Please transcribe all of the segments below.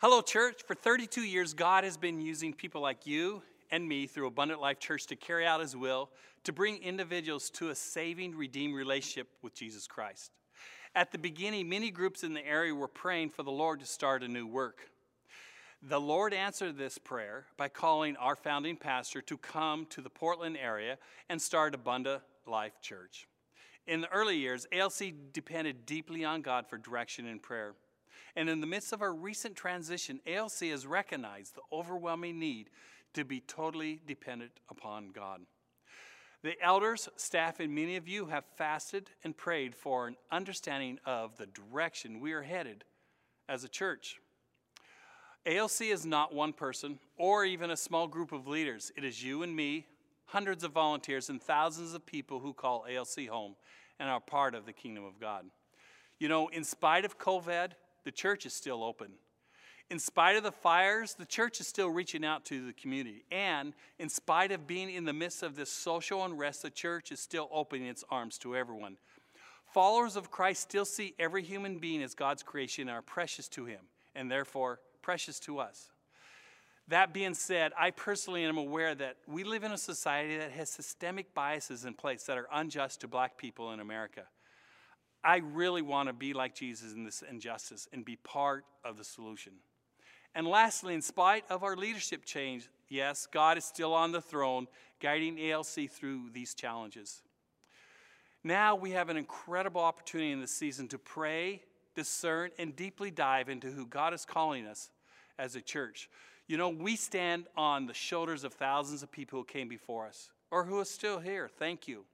Hello, church. For 32 years, God has been using people like you and me through Abundant Life Church to carry out His will to bring individuals to a saving, redeemed relationship with Jesus Christ. At the beginning, many groups in the area were praying for the Lord to start a new work. The Lord answered this prayer by calling our founding pastor to come to the Portland area and start Abundant Life Church. In the early years, ALC depended deeply on God for direction and prayer. And in the midst of our recent transition, ALC has recognized the overwhelming need to be totally dependent upon God. The elders, staff, and many of you have fasted and prayed for an understanding of the direction we are headed as a church. ALC is not one person or even a small group of leaders. It is you and me, hundreds of volunteers, and thousands of people who call ALC home and are part of the kingdom of God. You know, in spite of COVID, the church is still open. In spite of the fires, the church is still reaching out to the community. And in spite of being in the midst of this social unrest, the church is still opening its arms to everyone. Followers of Christ still see every human being as God's creation and are precious to Him, and therefore precious to us. That being said, I personally am aware that we live in a society that has systemic biases in place that are unjust to black people in America. I really want to be like Jesus in this injustice and be part of the solution. And lastly, in spite of our leadership change, yes, God is still on the throne, guiding ALC through these challenges. Now we have an incredible opportunity in this season to pray, discern, and deeply dive into who God is calling us as a church. You know, we stand on the shoulders of thousands of people who came before us or who are still here. Thank you.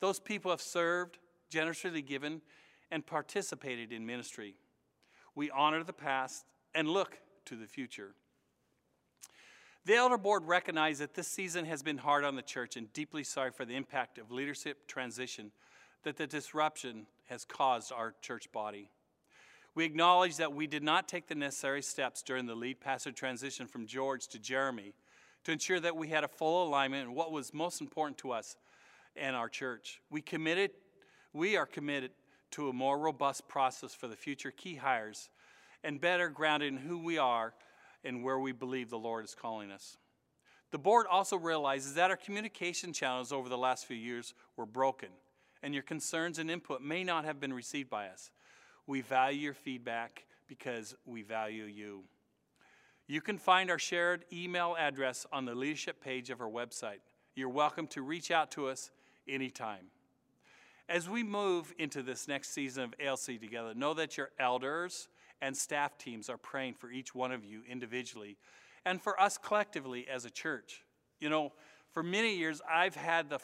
Those people have served, generously given, and participated in ministry. We honor the past and look to the future. The Elder Board recognized that this season has been hard on the church and deeply sorry for the impact of leadership transition that the disruption has caused our church body. We acknowledge that we did not take the necessary steps during the lead pastor transition from George to Jeremy to ensure that we had a full alignment in what was most important to us and our church. We committed, we are committed to a more robust process for the future key hires and better grounded in who we are and where we believe the Lord is calling us. The board also realizes that our communication channels over the last few years were broken, and your concerns and input may not have been received by us. We value your feedback because we value you. You can find our shared email address on the leadership page of our website. You're welcome to reach out to us anytime. As we move into this next season of ALC together, know that your elders, and staff teams are praying for each one of you individually and for us collectively as a church. You know, for many years, I've had the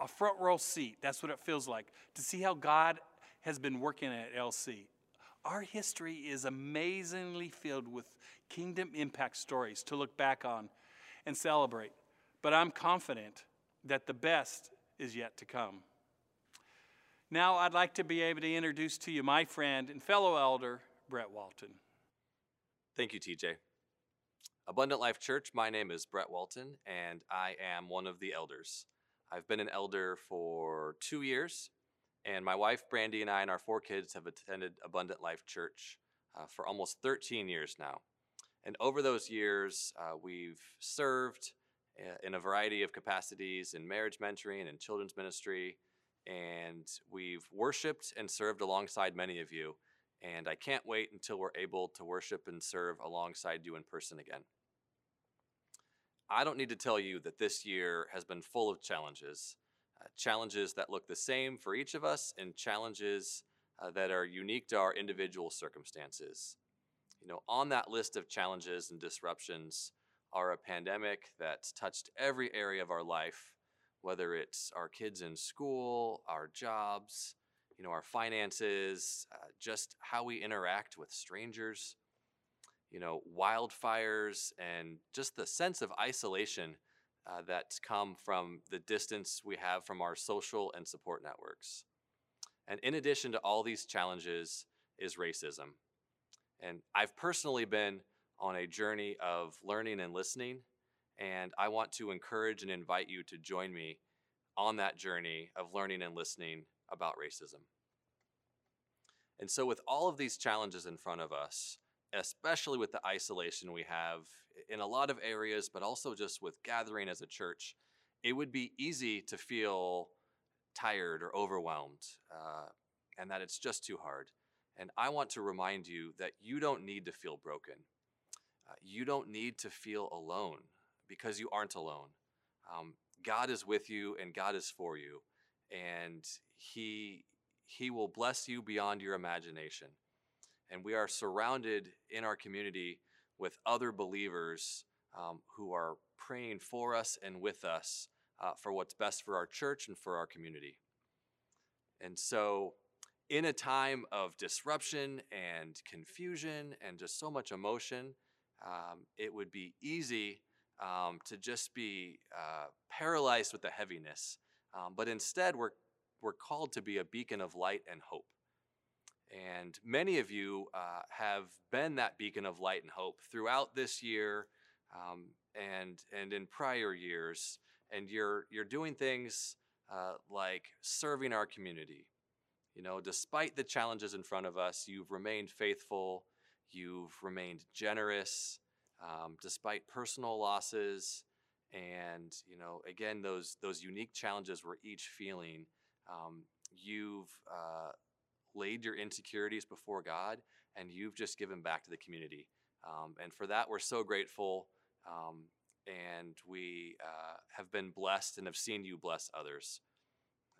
a front row seat. That's what it feels like to see how God has been working at ALC. Our history is amazingly filled with kingdom impact stories to look back on and celebrate. But I'm confident that the best is yet to come. Now, I'd like to be able to introduce to you my friend and fellow elder, Brett Walton. Thank you, TJ. Abundant Life Church, my name is Brett Walton, and I am one of the elders. I've been an elder for two years, and my wife, Brandy, and I and our four kids have attended Abundant Life Church uh, for almost 13 years now. And over those years, uh, we've served uh, in a variety of capacities in marriage mentoring and children's ministry, and we've worshiped and served alongside many of you and I can't wait until we're able to worship and serve alongside you in person again. I don't need to tell you that this year has been full of challenges. Uh, challenges that look the same for each of us, and challenges uh, that are unique to our individual circumstances. You know, on that list of challenges and disruptions are a pandemic that's touched every area of our life, whether it's our kids in school, our jobs, you know, our finances, uh, just how we interact with strangers, you know, wildfires, and just the sense of isolation uh, that's come from the distance we have from our social and support networks. And in addition to all these challenges is racism. And I've personally been on a journey of learning and listening, and I want to encourage and invite you to join me on that journey of learning and listening about racism. And so, with all of these challenges in front of us, especially with the isolation we have in a lot of areas, but also just with gathering as a church, it would be easy to feel tired or overwhelmed uh, and that it's just too hard. And I want to remind you that you don't need to feel broken. Uh, you don't need to feel alone because you aren't alone. Um, God is with you and God is for you, and He He will bless you beyond your imagination. And we are surrounded in our community with other believers um, who are praying for us and with us uh, for what's best for our church and for our community. And so, in a time of disruption and confusion and just so much emotion, um, it would be easy um, to just be uh, paralyzed with the heaviness. Um, but instead, we're, we're called to be a beacon of light and hope. And many of you uh, have been that beacon of light and hope throughout this year um, and, and in prior years. And you're, you're doing things uh, like serving our community. You know, despite the challenges in front of us, you've remained faithful, you've remained generous, um, despite personal losses and you know again those those unique challenges we're each feeling um, you've uh, laid your insecurities before god and you've just given back to the community. Um, and for that we're so grateful um, and we uh, have been blessed and have seen you bless others.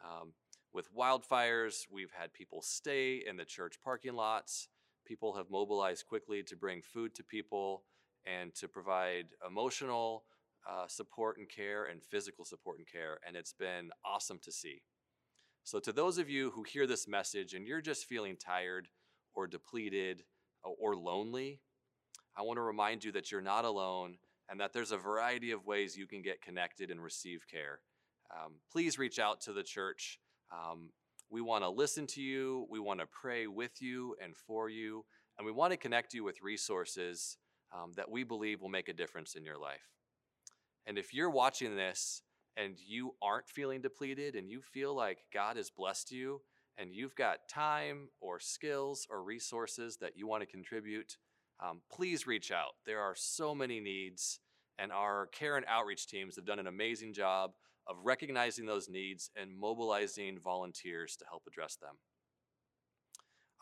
Um, with wildfires we've had people stay in the church parking lots. People have mobilized quickly to bring food to people and to provide emotional uh, support and care and physical support and care. And it's been awesome to see. So, to those of you who hear this message and you're just feeling tired or depleted or lonely, I want to remind you that you're not alone and that there's a variety of ways you can get connected and receive care. Um, please reach out to the church. Um, we want to listen to you, we want to pray with you and for you, and we want to connect you with resources um, that we believe will make a difference in your life. And if you're watching this and you aren't feeling depleted and you feel like God has blessed you and you've got time or skills or resources that you want to contribute, um, please reach out. There are so many needs, and our care and outreach teams have done an amazing job of recognizing those needs and mobilizing volunteers to help address them.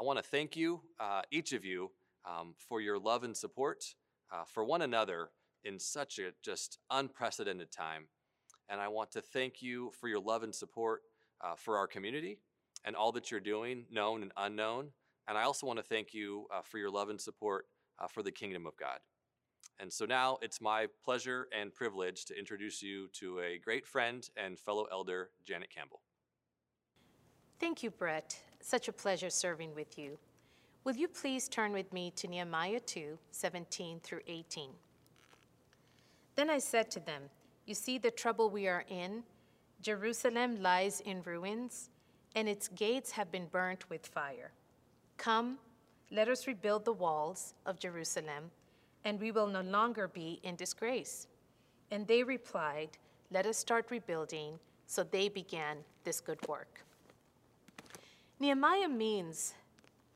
I want to thank you, uh, each of you, um, for your love and support uh, for one another in such a just unprecedented time. And I want to thank you for your love and support uh, for our community and all that you're doing, known and unknown. And I also want to thank you uh, for your love and support uh, for the kingdom of God. And so now it's my pleasure and privilege to introduce you to a great friend and fellow elder, Janet Campbell. Thank you, Brett. Such a pleasure serving with you. Will you please turn with me to Nehemiah 2 17 through 18? Then I said to them, You see the trouble we are in? Jerusalem lies in ruins, and its gates have been burnt with fire. Come, let us rebuild the walls of Jerusalem, and we will no longer be in disgrace. And they replied, Let us start rebuilding. So they began this good work. Nehemiah means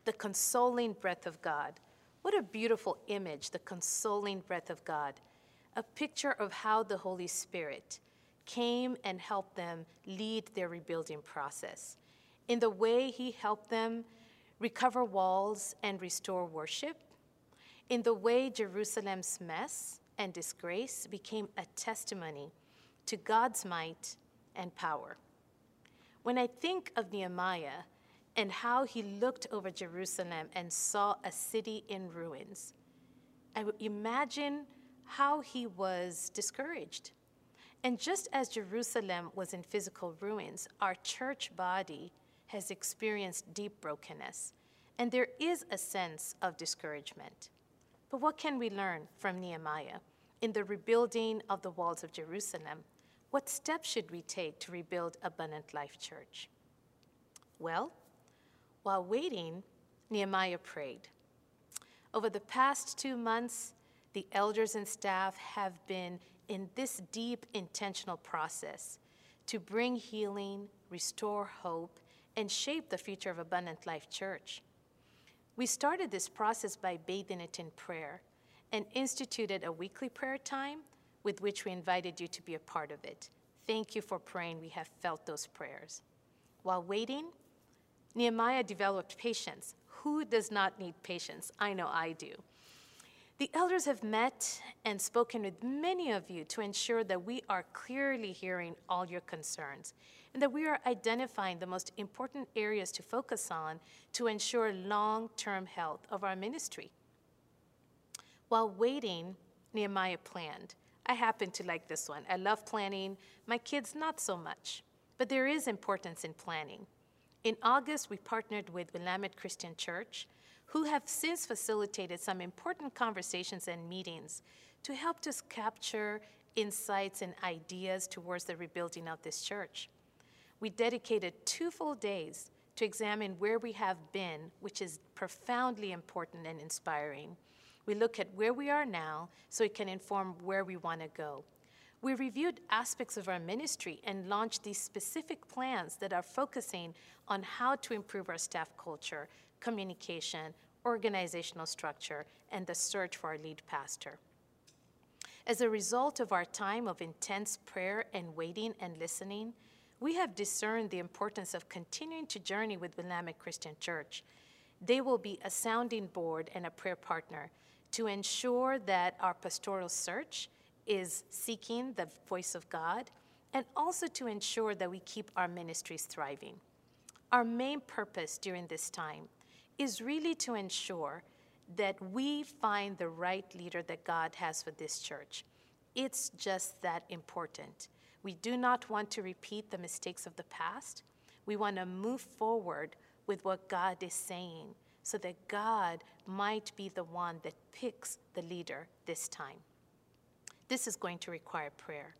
the consoling breath of God. What a beautiful image, the consoling breath of God. A picture of how the Holy Spirit came and helped them lead their rebuilding process. In the way he helped them recover walls and restore worship, in the way Jerusalem's mess and disgrace became a testimony to God's might and power. When I think of Nehemiah, and how he looked over Jerusalem and saw a city in ruins. I imagine how he was discouraged. And just as Jerusalem was in physical ruins, our church body has experienced deep brokenness, and there is a sense of discouragement. But what can we learn from Nehemiah in the rebuilding of the walls of Jerusalem? What steps should we take to rebuild Abundant Life Church? Well, while waiting, Nehemiah prayed. Over the past two months, the elders and staff have been in this deep, intentional process to bring healing, restore hope, and shape the future of Abundant Life Church. We started this process by bathing it in prayer and instituted a weekly prayer time with which we invited you to be a part of it. Thank you for praying. We have felt those prayers. While waiting, Nehemiah developed patience. Who does not need patience? I know I do. The elders have met and spoken with many of you to ensure that we are clearly hearing all your concerns and that we are identifying the most important areas to focus on to ensure long term health of our ministry. While waiting, Nehemiah planned. I happen to like this one. I love planning. My kids, not so much. But there is importance in planning. In August, we partnered with Willamette Christian Church, who have since facilitated some important conversations and meetings to help us capture insights and ideas towards the rebuilding of this church. We dedicated two full days to examine where we have been, which is profoundly important and inspiring. We look at where we are now so it can inform where we want to go. We reviewed aspects of our ministry and launched these specific plans that are focusing on how to improve our staff culture, communication, organizational structure, and the search for our lead pastor. As a result of our time of intense prayer and waiting and listening, we have discerned the importance of continuing to journey with Willamette Christian Church. They will be a sounding board and a prayer partner to ensure that our pastoral search is seeking the voice of God and also to ensure that we keep our ministries thriving. Our main purpose during this time is really to ensure that we find the right leader that God has for this church. It's just that important. We do not want to repeat the mistakes of the past. We want to move forward with what God is saying so that God might be the one that picks the leader this time. This is going to require prayer.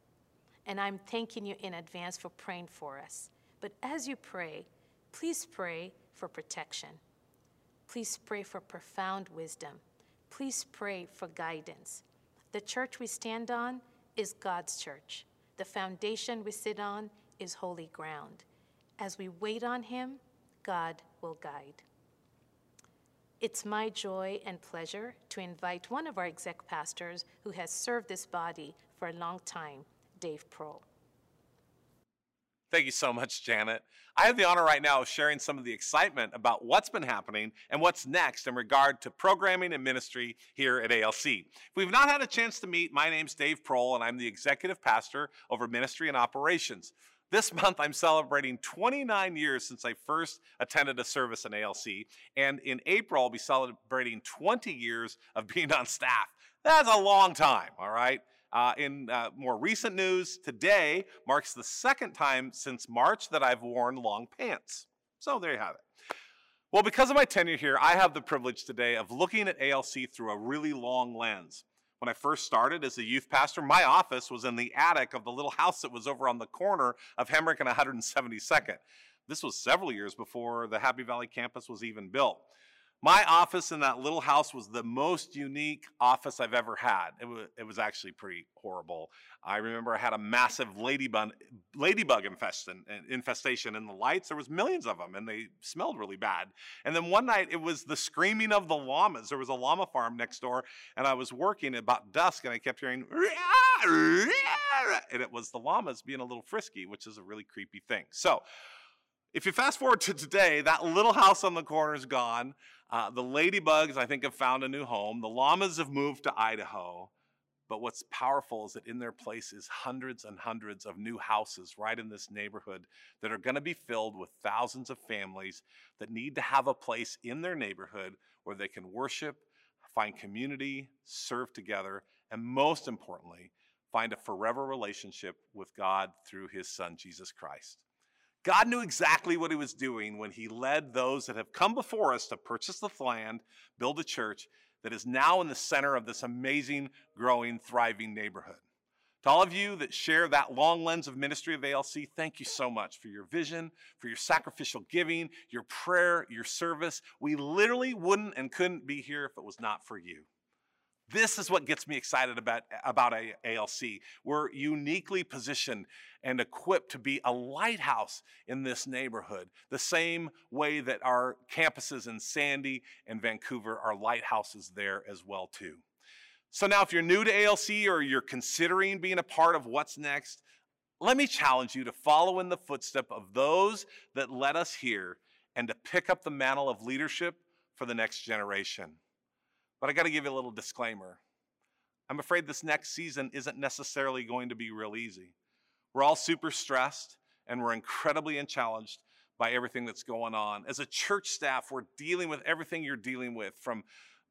And I'm thanking you in advance for praying for us. But as you pray, please pray for protection. Please pray for profound wisdom. Please pray for guidance. The church we stand on is God's church. The foundation we sit on is holy ground. As we wait on Him, God will guide. It's my joy and pleasure to invite one of our exec pastors who has served this body for a long time, Dave Prohl. Thank you so much, Janet. I have the honor right now of sharing some of the excitement about what's been happening and what's next in regard to programming and ministry here at ALC. If we've not had a chance to meet, my name's Dave Prohl, and I'm the executive pastor over ministry and operations. This month, I'm celebrating 29 years since I first attended a service in ALC, and in April, I'll be celebrating 20 years of being on staff. That's a long time, all right? Uh, in uh, more recent news, today marks the second time since March that I've worn long pants. So there you have it. Well, because of my tenure here, I have the privilege today of looking at ALC through a really long lens. When I first started as a youth pastor, my office was in the attic of the little house that was over on the corner of Hemrick and 172nd. This was several years before the Happy Valley campus was even built. My office in that little house was the most unique office I've ever had. It was, it was actually pretty horrible. I remember I had a massive ladybug, ladybug infestation, infestation in the lights. There was millions of them, and they smelled really bad. And then one night, it was the screaming of the llamas. There was a llama farm next door, and I was working about dusk, and I kept hearing, and it was the llamas being a little frisky, which is a really creepy thing. So, if you fast forward to today, that little house on the corner is gone. Uh, the ladybugs, I think, have found a new home. The llamas have moved to Idaho. But what's powerful is that in their place is hundreds and hundreds of new houses right in this neighborhood that are going to be filled with thousands of families that need to have a place in their neighborhood where they can worship, find community, serve together, and most importantly, find a forever relationship with God through his son, Jesus Christ. God knew exactly what he was doing when he led those that have come before us to purchase the land, build a church that is now in the center of this amazing, growing, thriving neighborhood. To all of you that share that long lens of ministry of ALC, thank you so much for your vision, for your sacrificial giving, your prayer, your service. We literally wouldn't and couldn't be here if it was not for you. This is what gets me excited about, about ALC. We're uniquely positioned and equipped to be a lighthouse in this neighborhood, the same way that our campuses in Sandy and Vancouver are lighthouses there as well too. So now if you're new to ALC or you're considering being a part of what's next, let me challenge you to follow in the footstep of those that led us here and to pick up the mantle of leadership for the next generation. But I got to give you a little disclaimer. I'm afraid this next season isn't necessarily going to be real easy. We're all super stressed and we're incredibly challenged by everything that's going on. As a church staff, we're dealing with everything you're dealing with from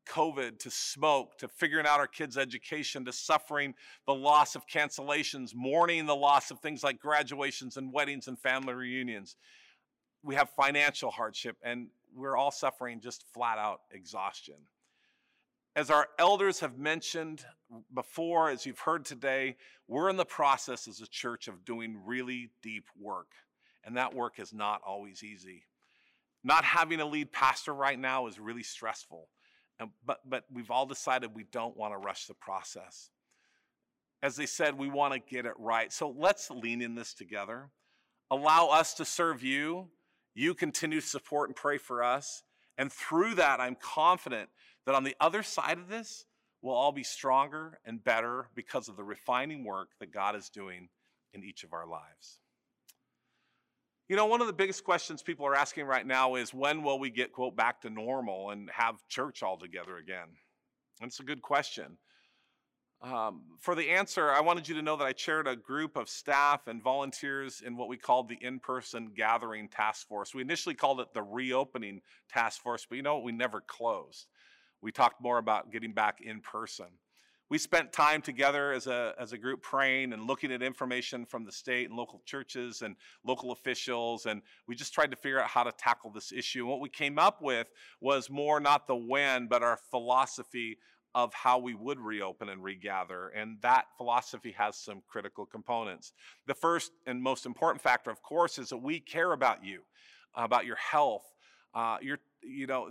COVID to smoke to figuring out our kids' education to suffering the loss of cancellations, mourning the loss of things like graduations and weddings and family reunions. We have financial hardship and we're all suffering just flat out exhaustion. As our elders have mentioned before, as you've heard today, we're in the process as a church of doing really deep work. And that work is not always easy. Not having a lead pastor right now is really stressful. But, but we've all decided we don't want to rush the process. As they said, we want to get it right. So let's lean in this together. Allow us to serve you. You continue to support and pray for us. And through that, I'm confident that on the other side of this, we'll all be stronger and better because of the refining work that God is doing in each of our lives. You know, one of the biggest questions people are asking right now is when will we get, quote, back to normal and have church all together again? That's a good question. Um, for the answer, I wanted you to know that I chaired a group of staff and volunteers in what we called the in person gathering task force. We initially called it the reopening task force, but you know what? We never closed we talked more about getting back in person. We spent time together as a, as a group praying and looking at information from the state and local churches and local officials, and we just tried to figure out how to tackle this issue. And what we came up with was more not the when, but our philosophy of how we would reopen and regather. And that philosophy has some critical components. The first and most important factor, of course, is that we care about you, about your health, uh, your you know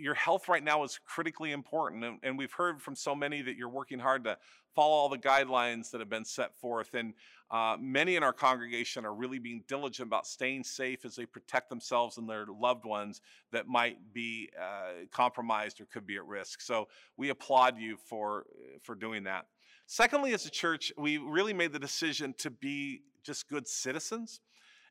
your health right now is critically important and, and, we've heard from so many that you're working hard to follow all the guidelines that have been set forth and uh, many in our congregation are really being diligent about staying safe as they protect themselves and their loved ones that might be uh, compromised or could be at risk. So we applaud you for for doing that. Secondly as a church we really made the decision to be just good citizens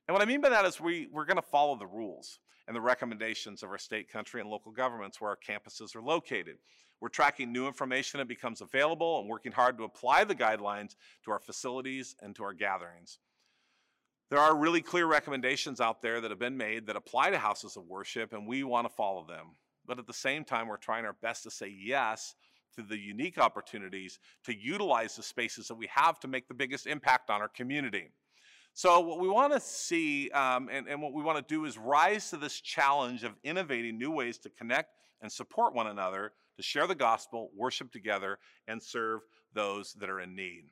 and what i mean by that is we, we're going to follow the rules and the recommendations of our state, country, and local governments where our campuses are located. We're tracking new information that becomes available and working hard to apply the guidelines to our facilities and to our gatherings. There are really clear recommendations out there that have been made that apply to houses of worship, and we want to follow them. But at the same time, we're trying our best to say yes to the unique opportunities to utilize the spaces that we have to make the biggest impact on our community. So, what we want to see um, and, and what we want to do is rise to this challenge of innovating new ways to connect and support one another, to share the gospel, worship together, and serve those that are in need.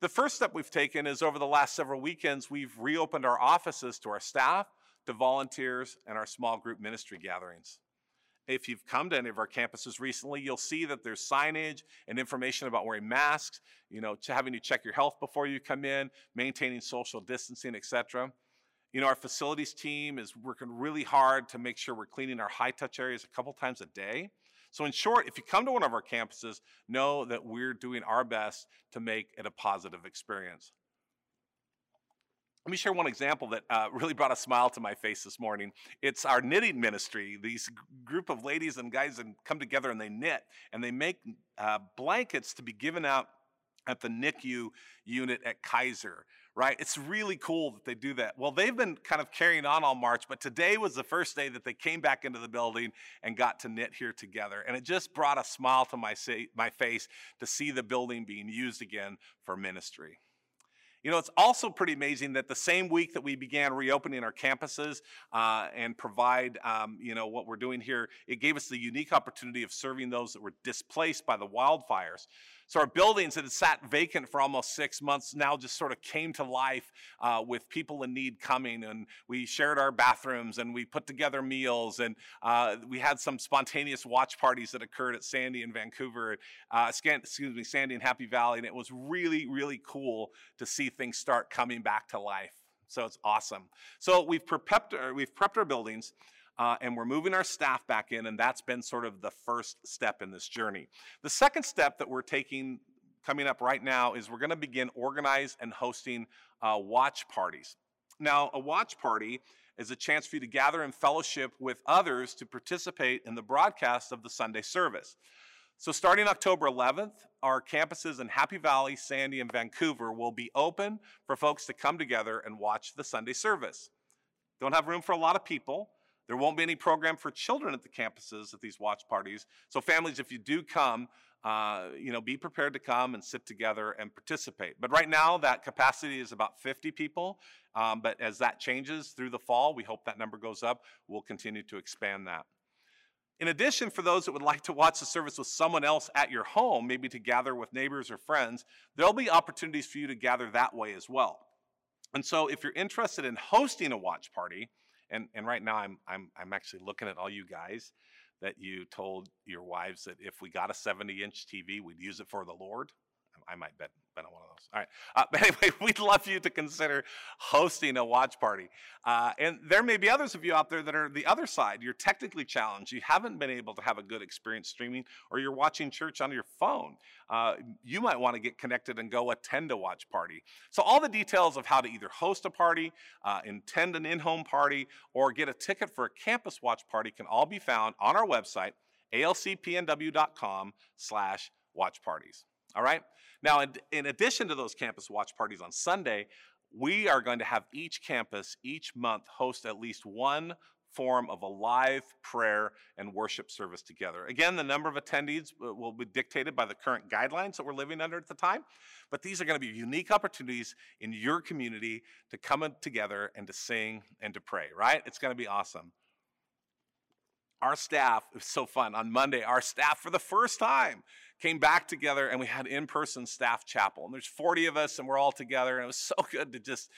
The first step we've taken is over the last several weekends, we've reopened our offices to our staff, to volunteers, and our small group ministry gatherings. If you've come to any of our campuses recently, you'll see that there's signage and information about wearing masks, you know, to having you check your health before you come in, maintaining social distancing, etc. You know, our facilities team is working really hard to make sure we're cleaning our high touch areas a couple times a day. So, in short, if you come to one of our campuses, know that we're doing our best to make it a positive experience. Let me share one example that uh, really brought a smile to my face this morning. It's our knitting ministry. These group of ladies and guys and come together and they knit and they make uh, blankets to be given out at the NICU unit at Kaiser, right? It's really cool that they do that. Well, they've been kind of carrying on all March, but today was the first day that they came back into the building and got to knit here together. And it just brought a smile to my, my face to see the building being used again for ministry. You know, it's also pretty amazing that the same week that we began reopening our campuses uh, and provide, um, you know, what we're doing here, it gave us the unique opportunity of serving those that were displaced by the wildfires. So our buildings that had sat vacant for almost six months now just sort of came to life uh, with people in need coming, and we shared our bathrooms and we put together meals, and uh, we had some spontaneous watch parties that occurred at Sandy in Vancouver, uh, excuse me, Sandy in Happy Valley, and it was really, really cool to see things start coming back to life. So it's awesome. So we've prepped our, we've prepped our buildings. Uh, and we're moving our staff back in, and that's been sort of the first step in this journey. The second step that we're taking coming up right now is we're going to begin organize and hosting uh, watch parties. Now, a watch party is a chance for you to gather in fellowship with others to participate in the broadcast of the Sunday service. So, starting October 11th, our campuses in Happy Valley, Sandy, and Vancouver will be open for folks to come together and watch the Sunday service. Don't have room for a lot of people. There won't be any program for children at the campuses at these watch parties. So, families, if you do come, uh, you know, be prepared to come and sit together and participate. But right now, that capacity is about 50 people. Um, but as that changes through the fall, we hope that number goes up. We'll continue to expand that. In addition, for those that would like to watch the service with someone else at your home, maybe to gather with neighbors or friends, there'll be opportunities for you to gather that way as well. And so, if you're interested in hosting a watch party, and, and right now I'm, I'm, I'm actually looking at all you guys that you told your wives that if we got a 70 inch TV, we'd use it for the Lord. I might bet, bet on one of those. All right. Uh, but anyway, we'd love you to consider hosting a watch party. Uh, and there may be others of you out there that are the other side. You're technically challenged. You haven't been able to have a good experience streaming, or you're watching church on your phone. Uh, you might want to get connected and go attend a watch party. So, all the details of how to either host a party, uh, attend an in home party, or get a ticket for a campus watch party can all be found on our website, alcpnw.com slash watch parties. All right? Now, in, in addition to those campus watch parties on Sunday, we are going to have each campus each month host at least one form of a live prayer and worship service together. Again, the number of attendees uh, will be dictated by the current guidelines that we're living under at the time, but these are going to be unique opportunities in your community to come together and to sing and to pray, right? It's going to be awesome. Our staff, it was so fun. On Monday, our staff, for the first time, came back together and we had in-person staff chapel. And there's 40 of us and we're all together and it was so good to just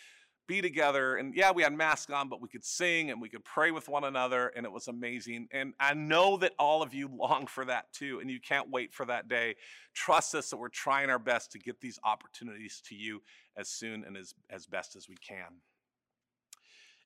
be together. And yeah, we had masks on, but we could sing and we could pray with one another and it was amazing. And I know that all of you long for that too and you can't wait for that day. Trust us that we're trying our best to get these opportunities to you as soon and as, as best as we can.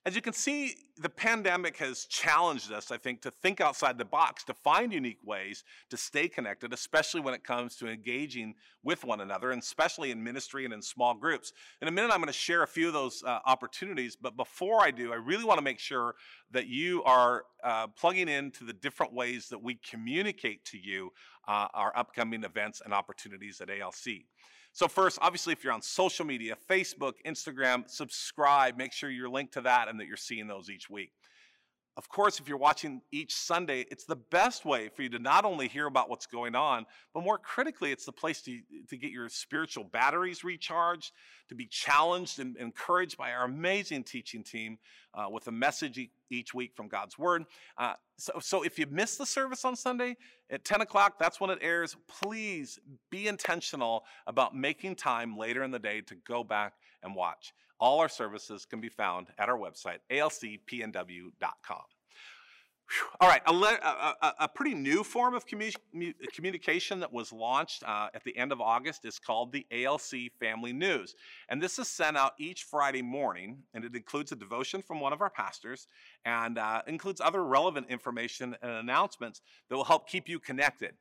As you can see, the pandemic has challenged us, I think, to think outside the box, to find unique ways to stay connected, especially when it comes to engaging with one another, and especially in ministry and in small groups. In a minute, I'm going to share a few of those uh, opportunities, but before I do, I really want to make sure that you are uh, plugging into the different ways that we communicate to you uh, our upcoming events and opportunities at ALC. So, first, obviously, if you're on social media, Facebook, Instagram, subscribe. Make sure you're linked to that and that you're seeing those each week. Of course, if you're watching each Sunday, it's the best way for you to not only hear about what's going on, but more critically, it's the place to, to get your spiritual batteries recharged, to be challenged and encouraged by our amazing teaching team uh, with a message each week from God's Word. Uh, so, so if you miss the service on Sunday at 10 o'clock, that's when it airs. Please be intentional about making time later in the day to go back and watch. All our services can be found at our website, alcpnw.com. All right, a, a, a, pretty new form of commu- communication that was launched uh, at the end of August is called the ALC Family News. And this is sent out each Friday morning, and it includes a devotion from one of our pastors and uh, includes other relevant information and announcements that will help keep you connected.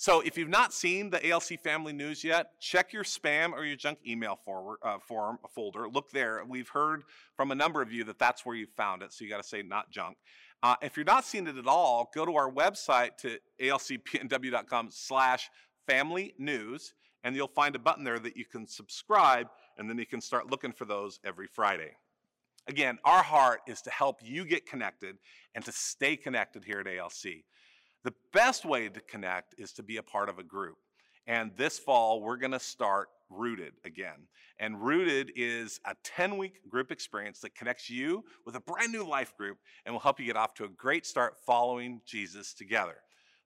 So if you've not seen the ALC Family News yet, check your spam or your junk email forward, uh, form, folder. Look there. We've heard from a number of you that that's where you found it, so you got to say not junk. Uh, if you're not seeing it at all, go to our website to alcpnw.com slash family news, and you'll find a button there that you can subscribe, and then you can start looking for those every Friday. Again, our heart is to help you get connected and to stay connected here at ALC. The best way to connect is to be a part of a group. And this fall, we're going to start Rooted again. And Rooted is a 10 week group experience that connects you with a brand new life group and will help you get off to a great start following Jesus together.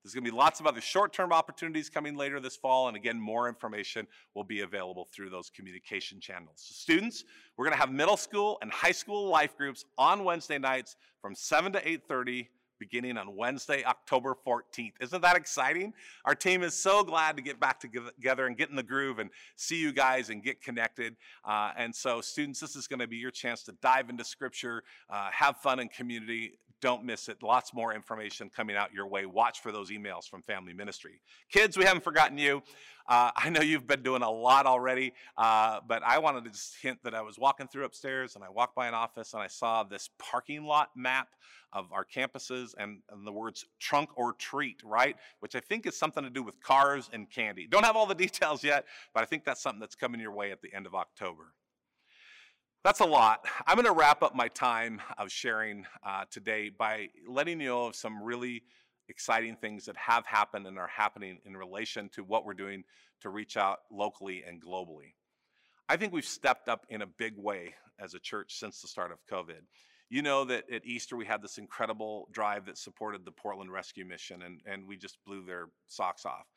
There's going to be lots of other short term opportunities coming later this fall. And again, more information will be available through those communication channels. So students, we're going to have middle school and high school life groups on Wednesday nights from 7 to 8.30 beginning on Wednesday, October 14th. Isn't that exciting? Our team is so glad to get back together and get in the groove and see you guys and get connected. Uh, and so, students, this is going to be your chance to dive into Scripture, uh, have fun in community. Don't miss it. Lots more information coming out your way. Watch for those emails from Family Ministry. Kids, we haven't forgotten you. Uh, I know you've been doing a lot already, uh, but I wanted to just hint that I was walking through upstairs and I walked by an office and I saw this parking lot map of our campuses and, and, the words trunk or treat, right? Which I think is something to do with cars and candy. Don't have all the details yet, but I think that's something that's coming your way at the end of October. That's a lot. I'm going to wrap up my time of sharing uh, today by letting you know of some really exciting things that have happened and are happening in relation to what we're doing to reach out locally and globally. I think we've stepped up in a big way as a church since the start of COVID. You know that at Easter we had this incredible drive that supported the Portland Rescue Mission, and, and we just blew their socks off.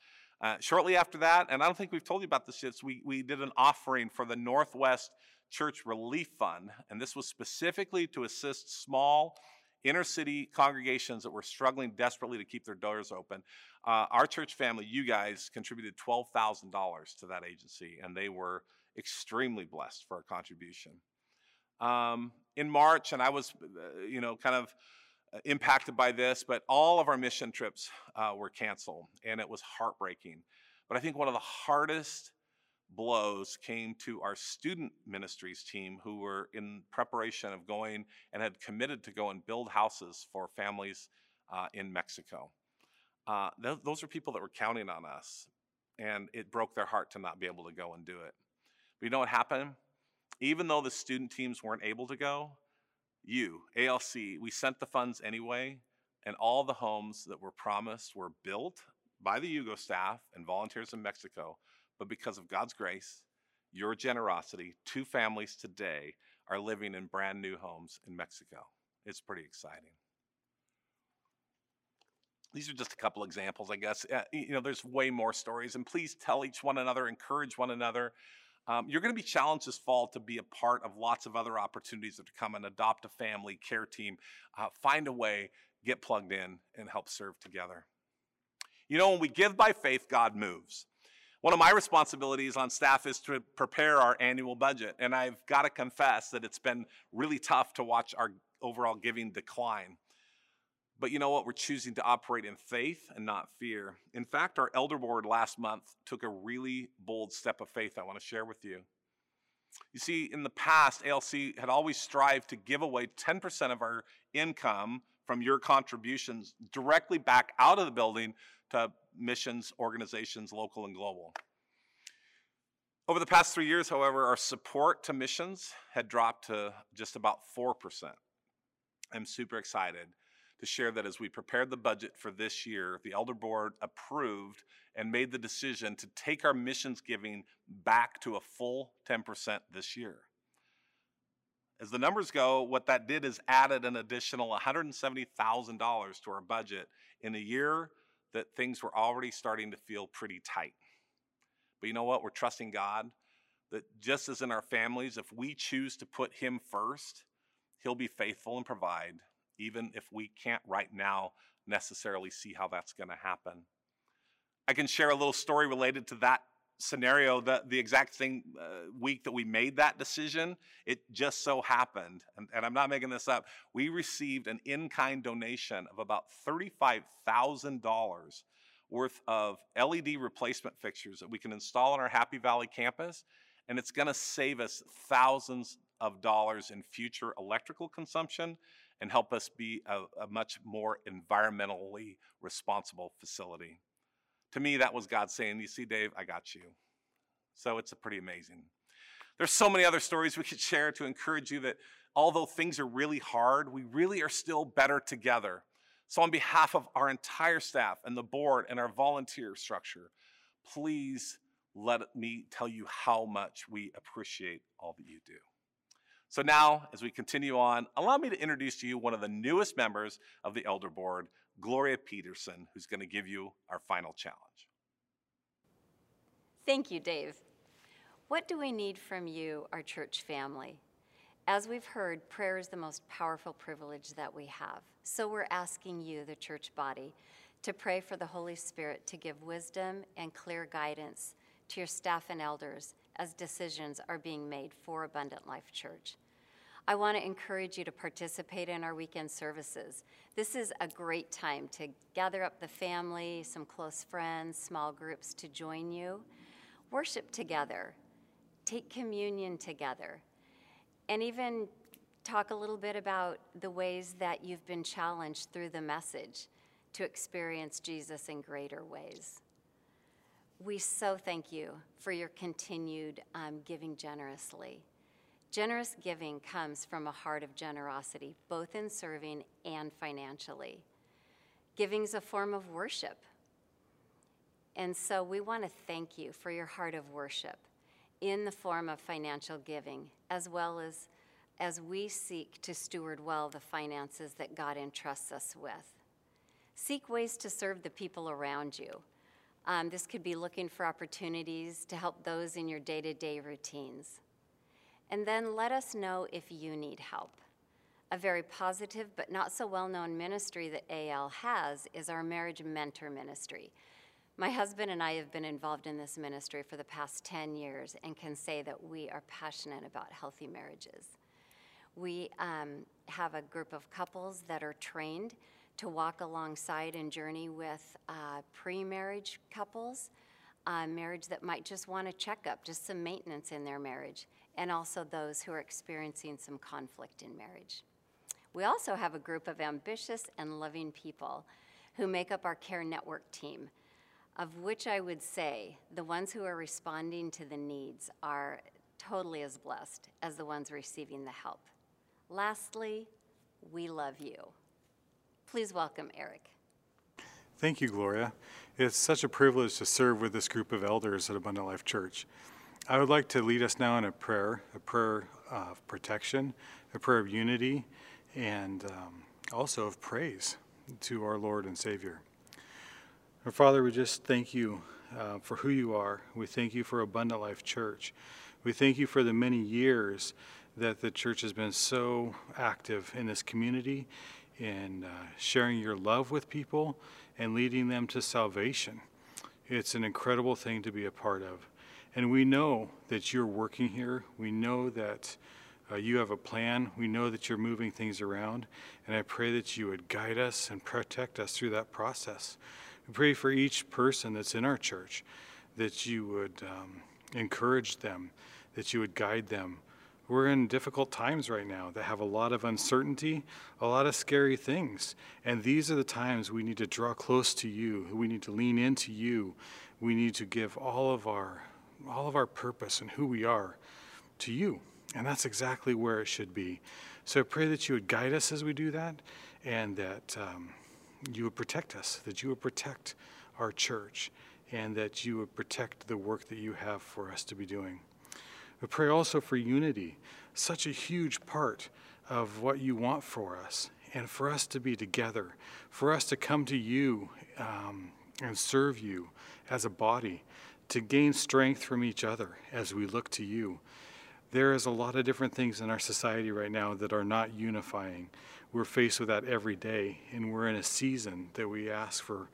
Uh, shortly after that, and I don't think we've told you about this yet, we, we did an offering for the Northwest Church Relief Fund, and this was specifically to assist small inner city congregations that were struggling desperately to keep their doors open. Uh, our church family, you guys, contributed $12,000 to that agency, and they were extremely blessed for our contribution um, in March, and I was, uh, you know, kind of uh, impacted by this, but all of our mission trips uh, were canceled, and it was heartbreaking. But I think one of the hardest blows came to our student ministries team who were in preparation of going and had committed to go and build houses for families uh, in Mexico. Uh, th- those are people that were counting on us, and it broke their heart to not be able to go and do it. But you know what happened? even though the student teams weren't able to go, you, ALC, we sent the funds anyway, and all the homes that were promised were built by the Yugo staff and volunteers in Mexico. But because of God's grace, your generosity, two families today are living in brand new homes in Mexico. It's pretty exciting. These are just a couple examples, I guess. Uh, you know, there's way more stories, and please tell each one another, encourage one another. Um, you're going to be challenged this fall to be a part of lots of other opportunities that come and adopt a family, care team, uh, find a way, get plugged in, and help serve together. You know, when we give by faith, God moves. One of my responsibilities on staff is to prepare our annual budget, and I've got to confess that it's been really tough to watch our overall giving decline. But you know what? We're choosing to operate in faith and not fear. In fact, our elder board last month took a really bold step of faith I want to share with you. You see, in the past, ALC had always strived to give away 10% of our income from your contributions directly back out of the building to missions, organizations, local and global. Over the past three years, however, our support to missions had dropped to just about 4%. I'm super excited to share that as we prepared the budget for this year, the Elder Board approved and made the decision to take our missions giving back to a full 10% this year. As the numbers go, what that did is added an additional $170,000 to our budget in a year that things were already starting to feel pretty tight. But you know what? We're trusting God that just as in our families, if we choose to put Him first, He'll be faithful and provide even if we can't right now necessarily see how that's going to happen. I can share a little story related to that scenario that the exact thing uh, week that we made that decision it just so happened and, and i'm not making this up we received an in-kind donation of about $35000 worth of led replacement fixtures that we can install on our happy valley campus and it's going to save us thousands of dollars in future electrical consumption and help us be a, a much more environmentally responsible facility. To me, that was God saying, You see, Dave, I got you. So it's pretty amazing. There's so many other stories we could share to encourage you that although things are really hard, we really are still better together. So, on behalf of our entire staff and the board and our volunteer structure, please let me tell you how much we appreciate all that you do. So now, as we continue on, allow me to introduce to you one of the newest members of the Elder Board, Gloria Peterson, who's going to give you our final challenge. Thank you, Dave. What do we need from you, our church family? As we've heard, prayer is the most powerful privilege that we have. So we're asking you, the church body, to pray for the Holy Spirit to give wisdom and clear guidance to your staff and elders as decisions are being made for Abundant Life Church. I want to encourage you to participate in our weekend services. This is a great time to gather up the family, some close friends, small groups to join you. Worship together, take communion together and even talk a little bit about the ways that you've been challenged through the message to experience Jesus in greater ways. We so thank you for your continued um, giving generously. Generous giving comes from a heart of generosity, both in serving and financially. Giving is a form of worship. And so we want to thank you for your heart of worship in the form of financial giving, as well as as we seek to steward well the finances that God entrusts us with. Seek ways to serve the people around you. Um, this could be looking for opportunities to help those in your day to day routines. And then let us know if you need help. A very positive but not so well known ministry that AL has is our marriage mentor ministry. My husband and I have been involved in this ministry for the past 10 years and can say that we are passionate about healthy marriages. We um, have a group of couples that are trained to walk alongside and journey with uh, pre marriage couples, uh, marriage that might just want a checkup, just some maintenance in their marriage, and also those who are experiencing some conflict in marriage. We also have a group of ambitious and loving people who make up our Care Network team of which I would say the ones who are responding to the needs are totally as blessed as the ones receiving the help. Lastly, we love you. Please welcome Eric. Thank you, Gloria. It's such a privilege to serve with this group of elders at Abundant Life Church. I would like to lead us now in a prayer, a prayer of protection, a prayer of unity, and um, also of praise to our Lord and Savior. Our Father, we just thank you uh, for who you are. We thank you for Abundant Life Church. We thank you for the many years that the church has been so active in this community in uh, sharing your love with people and leading them to salvation. It's an incredible thing to be a part of. And we know that you're working here. We know that uh, you have a plan. We know that you're moving things around. And I pray that you would guide us and protect us through that process. We pray for each person that's in our church that you would um, encourage them, that you would guide them. We're in difficult times right now that have a lot of uncertainty, a lot of scary things. And these are the times we need to draw close to you. We need to lean into you. We need to give all of our all of our purpose and who we are to you. And that's exactly where it should be. So I pray that you would guide us as we do that and that um, you would protect us, that you would protect our church, and that you would protect the work that you have for us to be doing. We pray also for unity, such a huge part of what you want for us, and for us to be together, for us to come to you um, and serve you as a body, to gain strength from each other as we look to you. There is a lot of different things in our society right now that are not unifying we're faced with that every day, and we're in a season that we ask for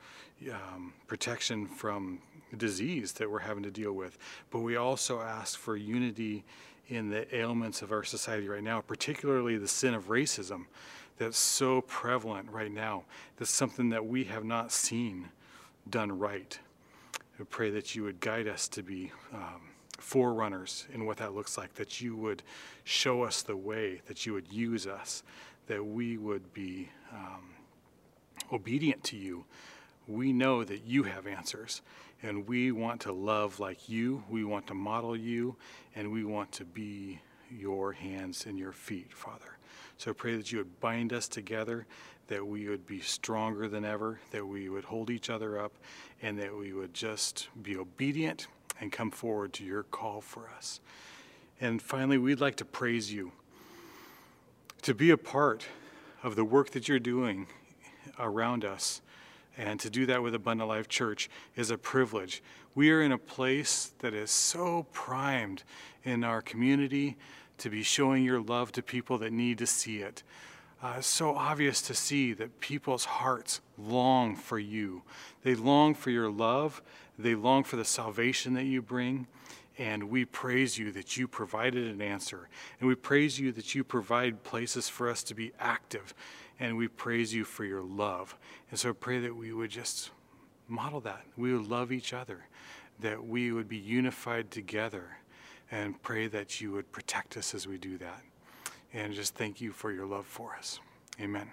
um, protection from disease that we're having to deal with. But we also ask for unity in the ailments of our society right now, particularly the sin of racism that's so prevalent right now. That's something that we have not seen done right. I pray that you would guide us to be um, forerunners in what that looks like, that you would show us the way, that you would use us that we would be um, obedient to you. We know that you have answers, and we want to love like you. We want to model you, and we want to be your hands and your feet, Father. So I pray that you would bind us together, that we would be stronger than ever, that we would hold each other up, and that we would just be obedient and come forward to your call for us. And finally, we'd like to praise you to be a part of the work that you're doing around us and to do that with Abundant Life Church is a privilege. We are in a place that is so primed in our community to be showing your love to people that need to see it. Uh, it's so obvious to see that people's hearts long for you. They long for your love, they long for the salvation that you bring. And we praise you that you provided an answer. And we praise you that you provide places for us to be active. And we praise you for your love. And so I pray that we would just model that. We would love each other, that we would be unified together, and pray that you would protect us as we do that. And just thank you for your love for us. Amen.